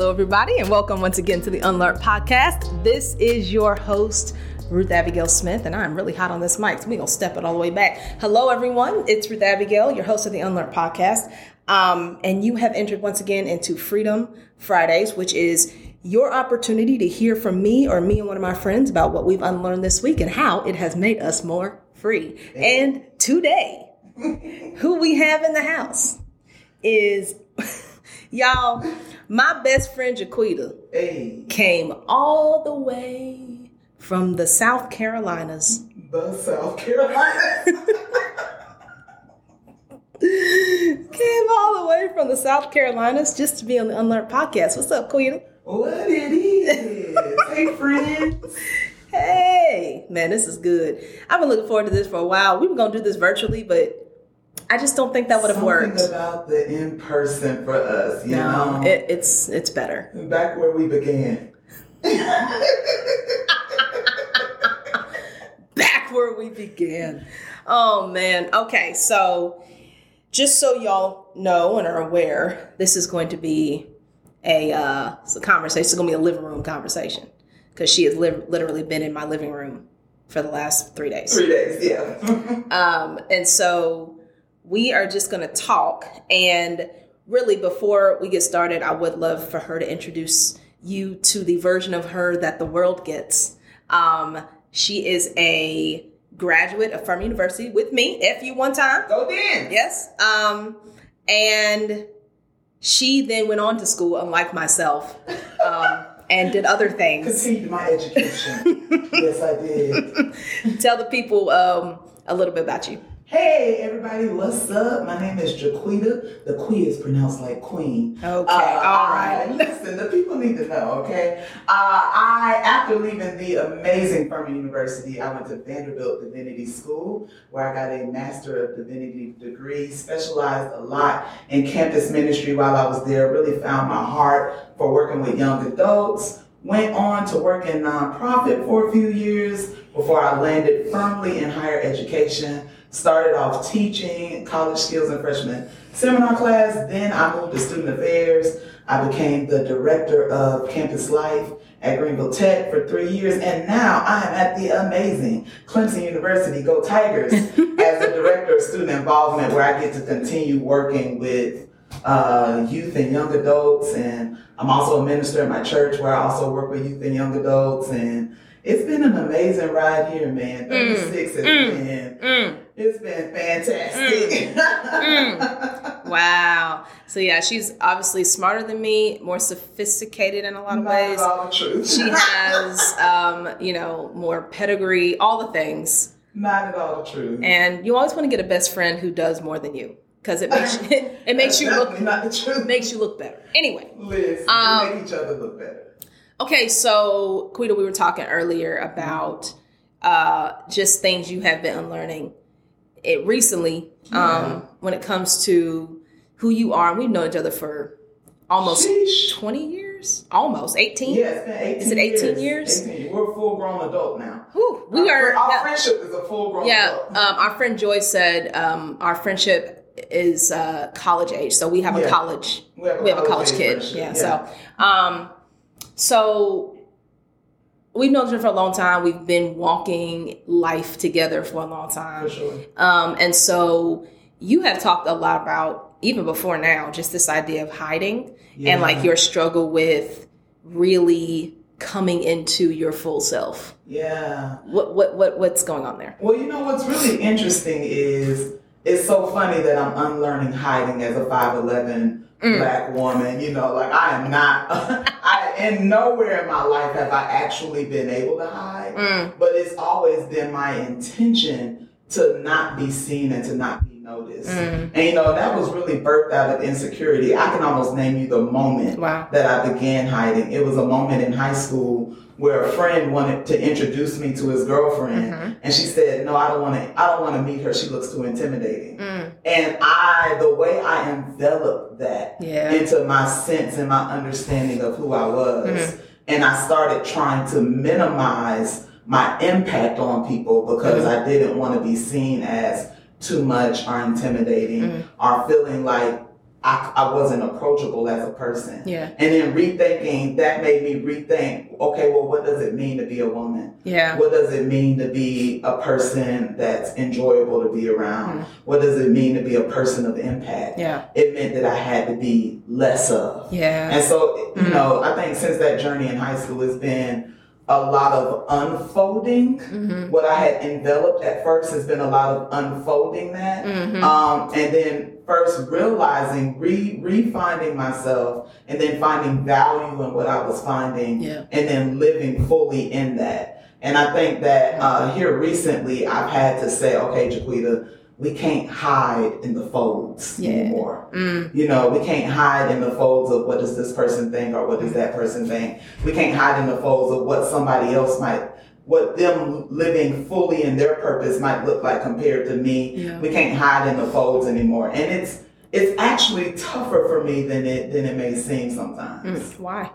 Hello, everybody, and welcome once again to the Unlearn Podcast. This is your host, Ruth Abigail Smith, and I'm really hot on this mic, so we're gonna step it all the way back. Hello, everyone. It's Ruth Abigail, your host of the Unlearn Podcast. Um, and you have entered once again into Freedom Fridays, which is your opportunity to hear from me or me and one of my friends about what we've unlearned this week and how it has made us more free. And today, who we have in the house is y'all, my best friend Jaquetta Hey, came all the way from the South Carolinas. the South Carolina. Came all the way from the South Carolinas just to be on the Unlearned podcast. What's up, Quita? what it is? hey, friends. Hey, man, this is good. I've been looking forward to this for a while. We were gonna do this virtually, but I just don't think that would have Something worked. about the in person for us, you No, know? it, it's it's better. Back where we began. Back where we began. Oh man. Okay, so just so y'all know and are aware, this is going to be a uh, it's a conversation. It's going to be a living room conversation because she has li- literally been in my living room for the last three days. Three days, yeah. Um, and so we are just going to talk. And really, before we get started, I would love for her to introduce you to the version of her that the world gets. Um, she is a graduate of Furman University with me, FU one time. Go Dins. Yes. Um, and she then went on to school, unlike myself, um, and did other things. Continued my education. yes, I did. Tell the people um, a little bit about you. Hey, everybody, what's up? My name is Jaquetta. The Queen is pronounced like Queen. Okay, Uh, all I- listen, the people need to know, okay? Uh, I, after leaving the amazing Furman University, I went to Vanderbilt Divinity School, where I got a Master of Divinity degree, specialized a lot in campus ministry while I was there, really found my heart for working with young adults. Went on to work in nonprofit for a few years before I landed firmly in higher education. Started off teaching college skills and freshman seminar class. Then I moved to student affairs. I became the director of campus life at Greenville Tech for three years. And now I am at the amazing Clemson University, Go Tigers, as the director of student involvement, where I get to continue working with uh, youth and young adults. And I'm also a minister at my church, where I also work with youth and young adults. And it's been an amazing ride here, man. 36 has been Mm. It's been fantastic. Wow. So yeah, she's obviously smarter than me, more sophisticated in a lot of Not ways. all the truth. She has, um, you know, more pedigree, all the things. Not at all the truth. And you always want to get a best friend who does more than you because it makes it makes you look not the truth. makes you look better. Anyway, Listen, Um, we make each other look better. okay. So Quita, we were talking earlier about uh, just things you have been unlearning it recently um, when it comes to who you are. We've known each other for almost Sheesh. 20 years, almost 18. Yeah, it's been 18 Is it 18 years? 18. We're a full grown adult now. Whew, we our, are. Our yeah. friendship is a full grown Yeah, adult. um, our friend Joy said um, our friendship is uh, college age, so we have a college We have a we have a college college kid. Yeah, yeah. so um, so we've known each other for a long time. We've been walking life together for a long time, sure. um, and so you have talked a lot about even before now, just this idea of hiding Yeah. and like your struggle with really coming into your full self. Yeah. What what what what's going on there? Well, you know what's really interesting is it's so funny that I'm unlearning hiding as a 5'11 Mm. black woman. You know, like I am not, I, and nowhere in my life have I actually been able to hide. Mm. But it's always been my intention to not be seen and to not be noticed. Mm. And you know, that was really birthed out of insecurity. I can almost name you the moment Wow. that I began hiding. It was a moment in high school where a friend wanted to introduce me to his girlfriend, Mhm. and she said, "No, I don't want to. I don't want to meet her. She looks too intimidating." Mm. And I, the way I enveloped that Yeah. into my sense and my understanding of who I was, Mhm. and I started trying to minimize my impact on people because Mhm. I didn't want to be seen as too much or intimidating Mhm. or feeling like I, I wasn't approachable as a person. Yeah. And then rethinking that made me rethink, okay, well, what does it mean to be a woman? Yeah. What does it mean to be a person that's enjoyable to be around? What does it mean to be a person of impact? Yeah. It meant that I had to be less of. Yeah. And so, you Mm. know, I think since that journey in high school has been a lot of unfolding. Mm-hmm. What I had enveloped at first has been a lot of unfolding that. Mm-hmm. Um, and then first realizing, re refinding myself, and then finding value in what I was finding, Yeah. and then living fully in that. And I think that uh, here recently, I've had to say, okay, Jaquetta, we can't hide in the folds Yeah. anymore. Mm. You know, we can't hide in the folds of what does this person think or what does that person think. We can't hide in the folds of what somebody else might, what them living fully in their purpose might look like compared to me. Yeah. We can't hide in the folds anymore. And it's it's actually tougher for me than it than it may seem sometimes. Mm. Why?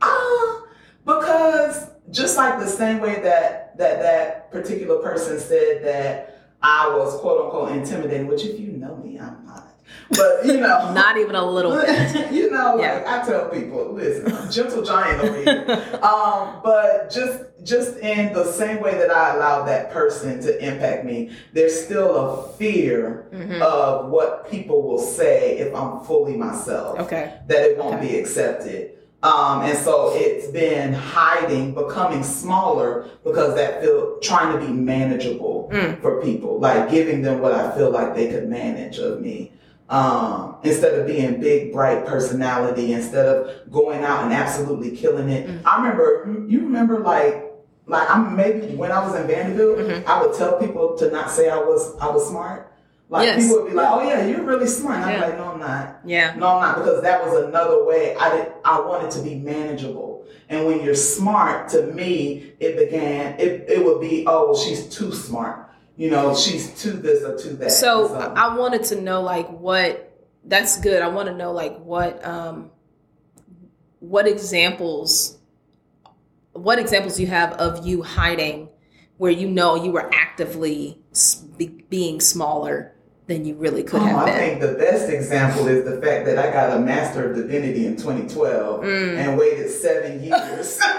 Ah, because just like the same way that that that particular person said that I was quote unquote intimidating, which if you know me, I'm not. But you know, Not even a little bit. you know, Yeah. like I tell people, listen, I'm gentle giant over here. um, but just just in the same way that I allowed that person to impact me, there's still a fear Mhm. of what people will say if I'm fully myself Okay. that it won't Okay. be accepted. Um, and so it's been hiding, becoming smaller because that feel trying to be manageable Mm. for people, like giving them what I feel like they could manage of me. Um, instead of being big, bright personality, instead of going out and absolutely killing it. Mm. I remember, you remember like, like I'm maybe when I was in Vanderbilt, Mhm. I would tell people to not say I was, I was smart. Like Yes. people would be like, "Oh yeah, you're really smart." And I'm Yeah. like, "No, I'm not." Yeah. No, I'm not because that was another way. I did. I wanted to be manageable, and when you're smart, to me, it began. It it would be, oh, well, she's too smart. You know, she's too this or too that. So And I wanted to know like what that's good. I want to know like what um what examples what examples you have of you hiding where you know you were actively s- being smaller than you really could Oh, have I think the best example is the fact that I got a Master of Divinity in 2012 Mm. and waited seven years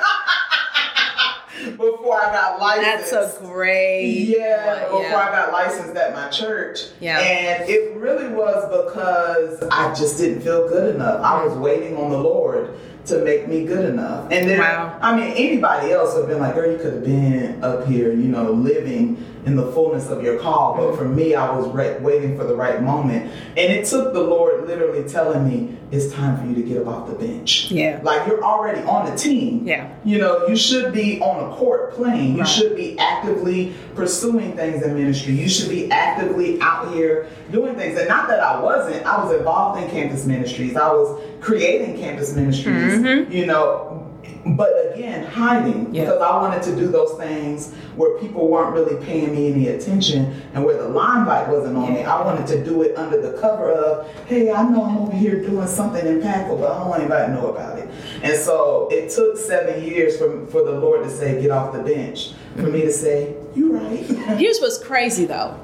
before I got licensed. That's a great Yeah, before I got licensed at my church. Yeah. And it really was because I just didn't feel good enough. I was waiting on the Lord to make me good enough. And then, Wow. I mean, anybody else would have been like, girl, you could have been up here, you know, living in the fullness of your call. But for me, I was re- waiting for the right moment. And it took the Lord literally telling me, it's time for you to get up off the bench. Yeah. Like you're already on the team. Yeah. You know, you should be on the court playing. You Right. should be actively pursuing things in ministry. You should be actively out here doing things. And not that I wasn't, I was involved in campus ministries. I was creating campus ministries, Mhm. you know. But again, hiding Yeah. because I wanted to do those things where people weren't really paying me any attention and where the limelight wasn't on me. I wanted to do it under the cover of, hey, I know I'm over here doing something impactful, but I don't want anybody to know about it. And so it took seven years for, for the Lord to say, get off the bench. For me to say, you right. Here's what's crazy though.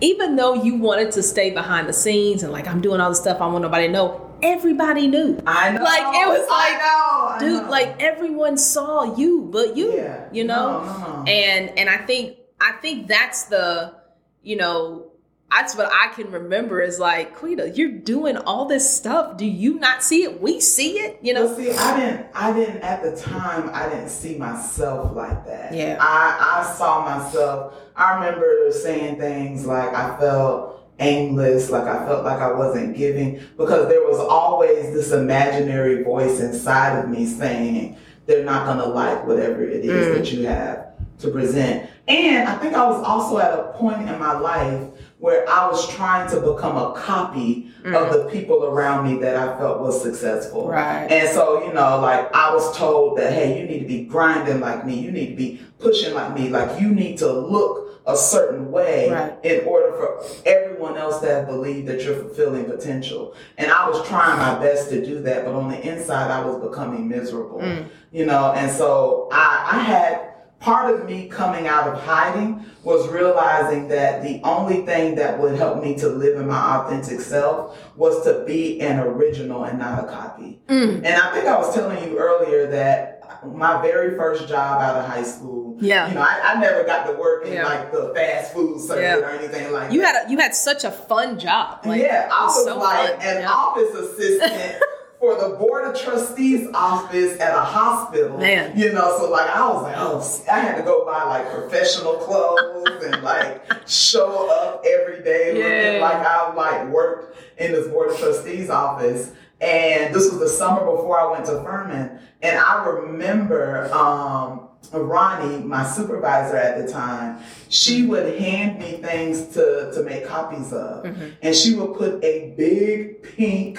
Even though you wanted to stay behind the scenes and like I'm doing all this stuff, I want nobody to know. Everybody knew. I know. Like, it was I like, know, I Dude, know. like everyone saw you, but you, Yeah. you know? No, no, no. And and I think I think that's the, you know, that's what I can remember is like, Quita, you're doing all this stuff. Do you not see it? We see it, you know? Well, see, I didn't. I didn't at the time. I didn't see myself like that. Yeah. I I saw myself. I remember saying things like I felt aimless, like I felt like I wasn't giving because there was always this imaginary voice inside of me saying they're not gonna like whatever it is Mm. that you have to present. And I think I was also at a point in my life where I was trying to become a copy of the people around me that I felt was successful. Right. And so, you know, like I was told that, hey, you need to be grinding like me. You need to be pushing like me. Like you need to look a certain way Right. in order for everyone else to have believed that you're fulfilling potential. And I was trying my best to do that, but on the inside, I was becoming miserable. Mm. You know, and so I, I had part of me coming out of hiding was realizing that the only thing that would help me to live in my authentic self was to be an original and not a copy. Mm. And I think I was telling you earlier that my very first job out of high school, Yeah. you know, I, I never got to work in Yeah. like the fast food circuit Yeah. or anything like You that. had a, you had such a fun job. Like, yeah, I was so like fun. an Yeah. office assistant for the board of trustees office at a hospital. Man. you know, so like I was like, oh, I had to go buy like professional clothes and like show up every day looking Yeah. like I like worked in this board of trustees office. And this was the summer before I went to Furman, and I remember. um Ronnie, my supervisor at the time, she would hand me things to, to make copies of. And she would put a big pink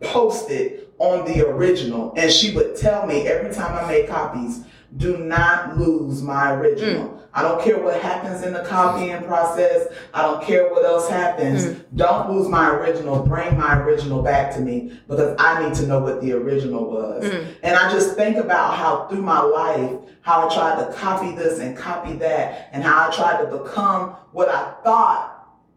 post-it on the original. And she would tell me every time I made copies, do not lose my original. I don't care what happens in the copying process. I don't care what else happens. Mm. Don't lose my original. Bring my original back to me because I need to know what the original was. Mm. And I just think about how through my life, how I tried to copy this and copy that, and how I tried to become what I thought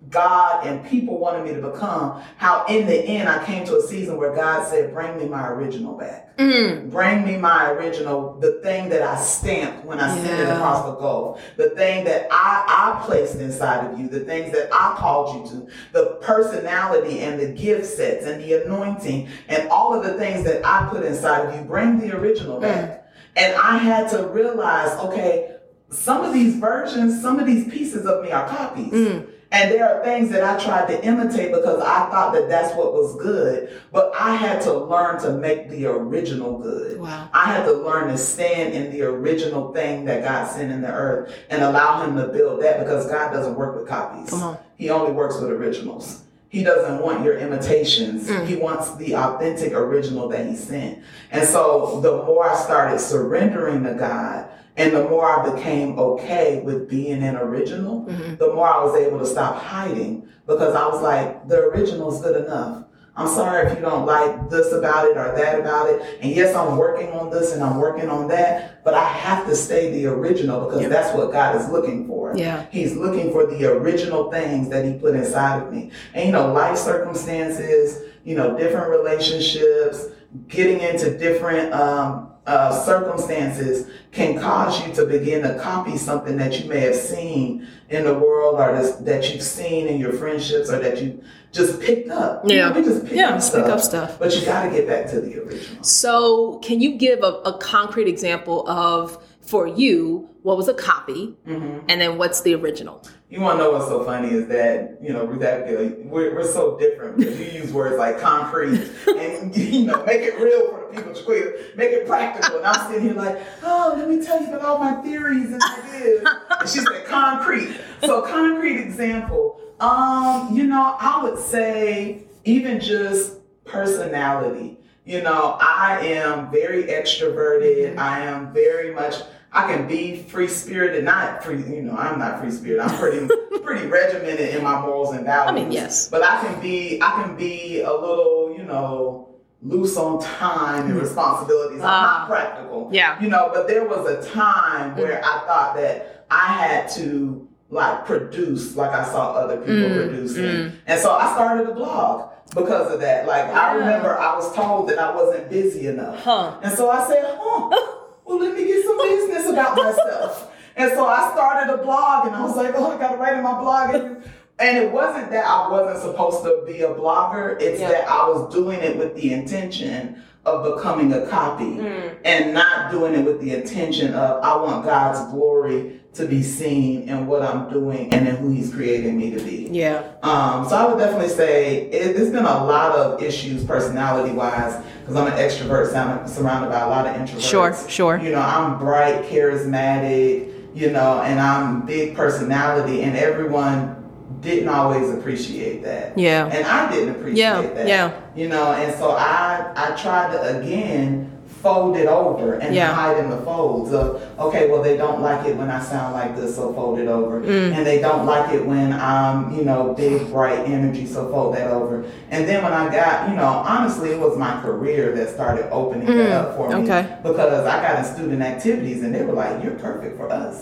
God and people wanted me to become. How in the end I came to a season where God said, Bring me my original back. Mm. Bring me my original, the thing that I stamped when I sent it across the Gulf, the thing that I, I placed inside of you, the things that I called you to, the personality and the gift sets and the anointing and all of the things that I put inside of you. Bring the original back. And I had to realize, okay, some of these versions, some of these pieces of me are copies. Mm. And there are things that I tried to imitate because I thought that that's what was good. But I had to learn to make the original good. Wow. I had to learn to stand in the original thing that God sent in the earth and allow Him to build that because God doesn't work with copies. Come on. He only works with originals. He doesn't want your imitations. Mm. He wants the authentic original that He sent. And so the more I started surrendering to God, and the more I became okay with being an original, Mhm. the more I was able to stop hiding because I was like, the original is good enough. I'm sorry if you don't like this about it or that about it. And yes, I'm working on this and I'm working on that, but I have to stay the original because Yeah. that's what God is looking for. Yeah. He's looking for the original things that He put inside of me. And you know, life circumstances, you know, different relationships, getting into different um, uh, circumstances can cause you to begin to copy something that you may have seen in the world or this, that you've seen in your friendships or that you just picked up. You Yeah. know, we just pick Yeah, up just pick up stuff. But you got to get back to the original. So, can you give a, a concrete example of, for you, what was a copy, hmm and then what's the original? You want to know what's so funny is that, you know, Ruth Abigail, we're, we're so different because you use words like concrete and, you know, make it real for the people to quick, make it practical. And I'm sitting here like, oh, let me tell you about all my theories and ideas. And she said concrete. So concrete example, um, you know, I would say even just personality. You know, I am very extroverted. I am very much I can be free spirited, not free, you know, I'm not free spirited. I'm pretty pretty regimented in my morals and values. I mean, yes. But I can be I can be a little, you know, loose on time and responsibilities. I'm Ah. not practical. Yeah. You know, but there was a time where I thought that I had to like produce like I saw other people Mm, producing. mm. And so I started a blog because of that. Like I remember I was told that I wasn't busy enough. Huh. And so I said, huh, well, let me get some business about myself. And so I started a blog and I was like, oh, I got to write in my blog. And, and it wasn't that I wasn't supposed to be a blogger, it's Yeah. that I was doing it with the intention of becoming a copy Mm. and not doing it with the intention of I want God's glory to be seen in what I'm doing and in who He's creating me to be. Yeah. Um, so I would definitely say it, there's been a lot of issues personality wise because I'm an extrovert sound- surrounded by a lot of introverts. Sure. Sure. You know, I'm bright, charismatic, you know, and I'm big personality, and everyone didn't always appreciate that. Yeah. And I didn't appreciate Yeah, that. yeah. You know, and so I I tried to again fold it over and Yeah. hide in the folds of okay well they don't like it when i sound like this so fold it over Mm. and they don't like it when i'm you know big bright energy so fold that over and then when i got you know honestly it was my career that started opening that up for me Mm. okay. because i got in student activities and they were like you're perfect for us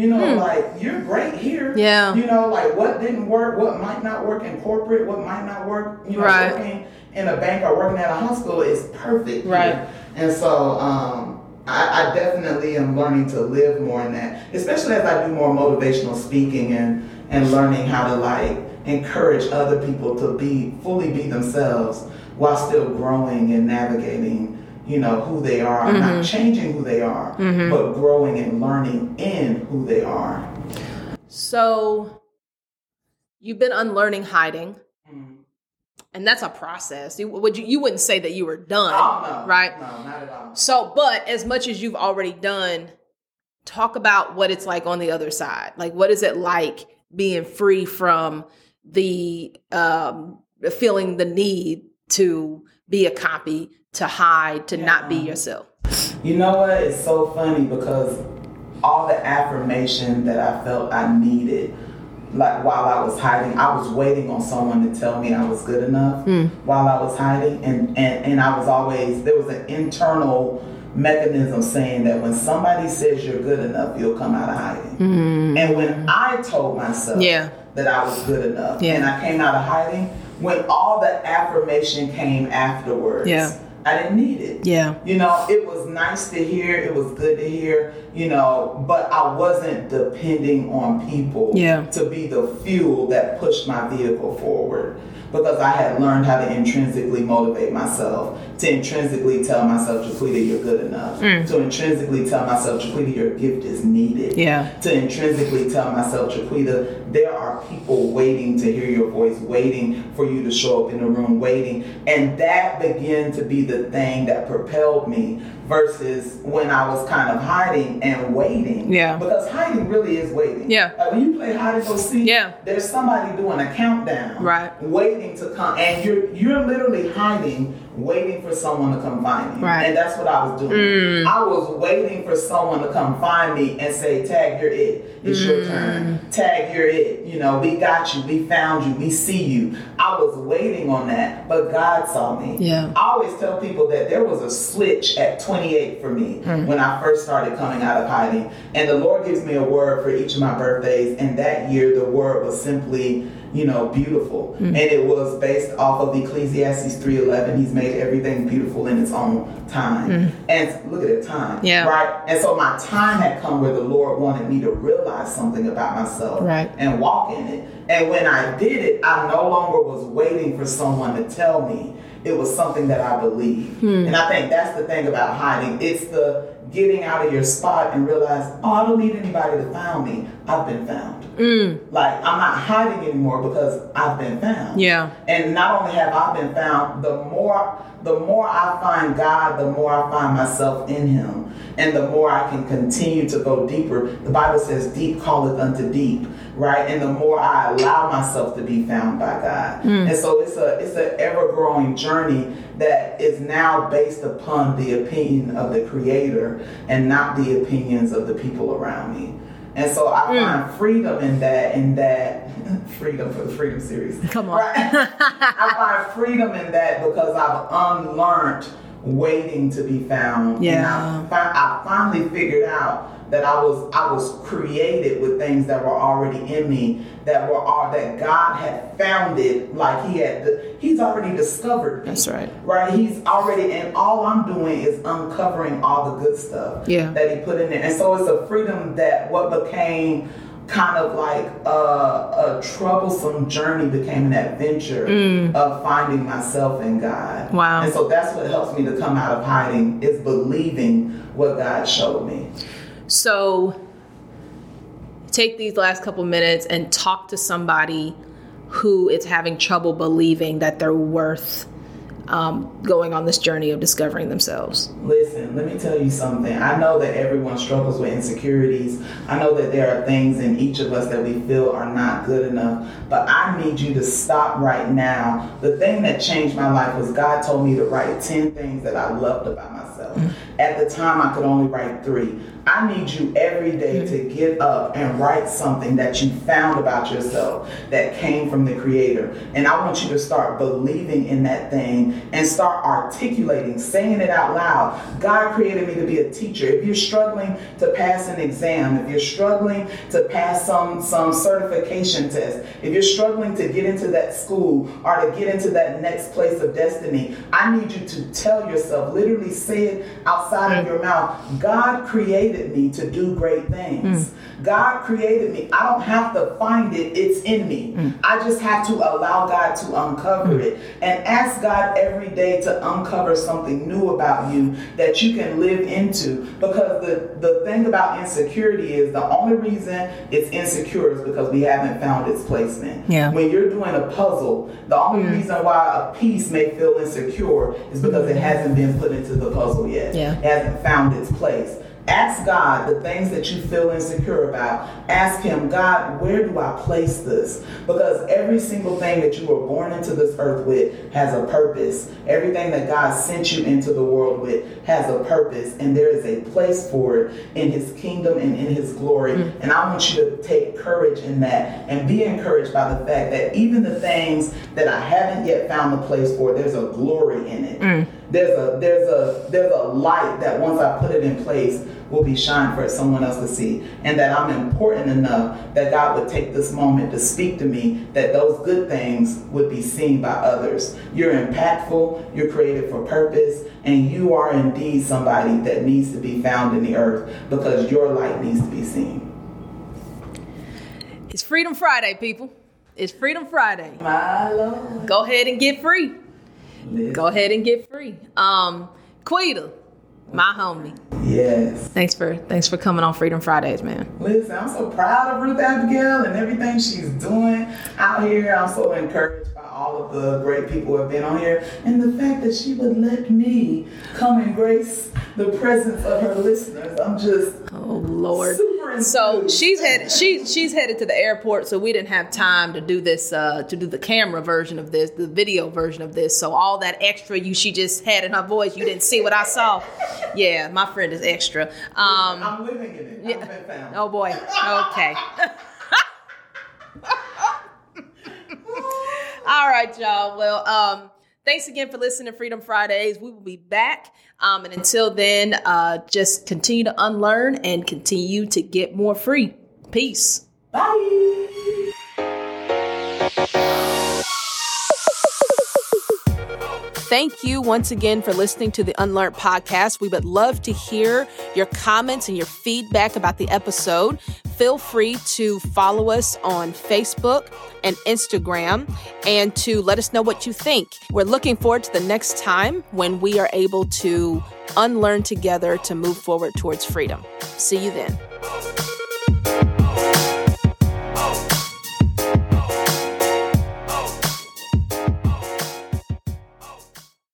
you know like you're great here Mm. Yeah. you know like what didn't work what might not work in corporate what might not work you know Right. working in a bank or working at a hospital is perfect here. Right. And so um, I, I definitely am learning to live more in that, especially as I do more motivational speaking and, and learning how to like encourage other people to be fully be themselves while still growing and navigating, you know, who they are, Mm-hmm. not changing who they are, but growing and learning in who they are. So you've been unlearning hiding. And that's a process. You, would you, you wouldn't say that you were done, Oh no, right? No, not at all. So, but as much as you've already done, talk about what it's like on the other side. Like, what is it like being free from the um, feeling the need to be a copy, to hide, to not be yourself? You know what? It's so funny because all the affirmation that I felt I needed, like while I was hiding, I was waiting on someone to tell me I was good enough hmm. while I was hiding, and and and I was always there was an internal mechanism saying that when somebody says you're good enough, you'll come out of hiding. Hmm. And when I told myself Yeah. that I was good enough, Yeah. and I came out of hiding, when all the affirmation came afterwards, Yeah. I didn't need it. Yeah. You know, it was nice to hear, it was good to hear, you know, but I wasn't depending on people Yeah. to be the fuel that pushed my vehicle forward. Because I had learned how to intrinsically motivate myself, to intrinsically tell myself, Jaquetta, you're good enough. Mm. To intrinsically tell myself, Jaquetta, your gift is needed. Yeah. To intrinsically tell myself, Jaquetta, there are people waiting to hear your voice, waiting for you to show up in the room, waiting. And that began to be the thing that propelled me versus when I was kind of hiding and waiting. Yeah. Because hiding really is waiting. Yeah. Like when you play hide and go seek, Yeah. there's somebody doing a countdown. Right. Waiting to come. And you're you're literally hiding, waiting for someone to come find me. Right. And that's what I was doing. Mm. I was waiting for someone to come find me and say, Tag, you're it. It's your mm. turn. Tag, you're it. You know, we got you. We found you. We see you. I was waiting on that, but God saw me. Yeah. I always tell people that there was a switch at 28 for me hmm. when I first started coming out of hiding. And the Lord gives me a word for each of my birthdays. And that year, the word was simply, you know, beautiful. Mm-hmm. And it was based off of Ecclesiastes 3.11. He's made everything beautiful in its own time. Mm-hmm. And look at it, time. Yeah. Right? And so my time had come where the Lord wanted me to realize something about myself Right. and walk in it. And when I did it, I no longer was waiting for someone to tell me. It was something that I believed. Hmm. And I think that's the thing about hiding. It's the getting out of your spot and realize, oh, I don't need anybody to find me. I've been found. Mm. Like I'm not hiding anymore because I've been found. Yeah. And not only have I been found, the more the more I find God, the more I find myself in Him, and the more I can continue to go deeper. The Bible says, "Deep calleth unto deep," right? And the more I allow myself to be found by God, hmm. and so it's a it's an ever growing journey that is now based upon the opinion of the Creator and not the opinions of the people around me. And so I hmm. find freedom in that, in that freedom for the Freedom Series. Come on. Right? I find freedom in that because I've unlearned waiting to be found. Yeah. And I, I finally figured out that I was I was created with things that were already in me that were all that God had founded like he had he's already discovered me. That's right. Right? He's already and all I'm doing is uncovering all the good stuff Yeah. that he put in there. And so it's a freedom that what became kind of like a, a troublesome journey became an adventure of finding myself in God. Mm. Wow. And so that's what helps me to come out of hiding is believing what God showed me. So take these last couple minutes and talk to somebody who is having trouble believing that they're worth um, going on this journey of discovering themselves. Listen, let me tell you something. I know that everyone struggles with insecurities. I know that there are things in each of us that we feel are not good enough. But I need you to stop right now. The thing that changed my life was God told me to write 10 things that I loved about myself. Mm. At the time, I could only write three. I need you every day to mm-hmm. get up and write something that you found about yourself that came from the Creator. And I want you to start believing in that thing and start articulating, saying it out loud. God created me to be a teacher. If you're struggling to pass an exam, if you're struggling to pass some, some certification test, if you're struggling to get into that school or to get into that next place of destiny, I need you to tell yourself, literally say it outside of mm-hmm. your mouth God created me to do great things. Mm. God created me. I don't have to find it, it's in me. Mm. I just have to allow God to uncover mm. it and ask God every day to uncover something new about you that you can live into. Because the, the thing about insecurity is the only reason it's insecure is because we haven't found its placement. Yeah. When you're doing a puzzle, the only mm. reason why a piece may feel insecure is because it hasn't been put into the puzzle yet. Yeah. It hasn't found its place. Ask God the things that you feel insecure about. Ask Him, God, where do I place this? Because every single thing that you were born into this earth with has a purpose. Everything that God sent you into the world with has a purpose, and there is a place for it in His kingdom and in His glory. Mm. And I want you to take courage in that and be encouraged by the fact that even the things that I haven't yet found the place for, there's a glory in it. Mm. There's a there's a there's a light that once I put it in place will be shined for someone else to see. And that I'm important enough that God would take this moment to speak to me that those good things would be seen by others. You're impactful, you're created for purpose, and you are indeed somebody that needs to be found in the earth because your light needs to be seen. It's Freedom Friday, people. It's Freedom Friday. My Lord. Go ahead and get free. Go ahead and get free. Um, Quita, my homie. Yes. Thanks for thanks for coming on Freedom Fridays, man. Listen, I'm so proud of Ruth Abigail and everything she's doing out here. I'm so encouraged by all of the great people who have been on here and the fact that she would let me come and grace the presence of her listeners. I'm just oh Lord. So she's headed she she's headed to the airport, so we didn't have time to do this uh, to do the camera version of this, the video version of this. So all that extra you she just had in her voice, you didn't see what I saw. Yeah, my friend is extra. Um, I'm living in it. Yeah. Oh boy. Okay. all right, y'all. Well, um, thanks again for listening to Freedom Fridays. We will be back. Um, and until then, uh, just continue to unlearn and continue to get more free. Peace. Bye. Thank you once again for listening to the Unlearned podcast. We would love to hear your comments and your feedback about the episode. Feel free to follow us on Facebook and Instagram and to let us know what you think. We're looking forward to the next time when we are able to unlearn together to move forward towards freedom. See you then.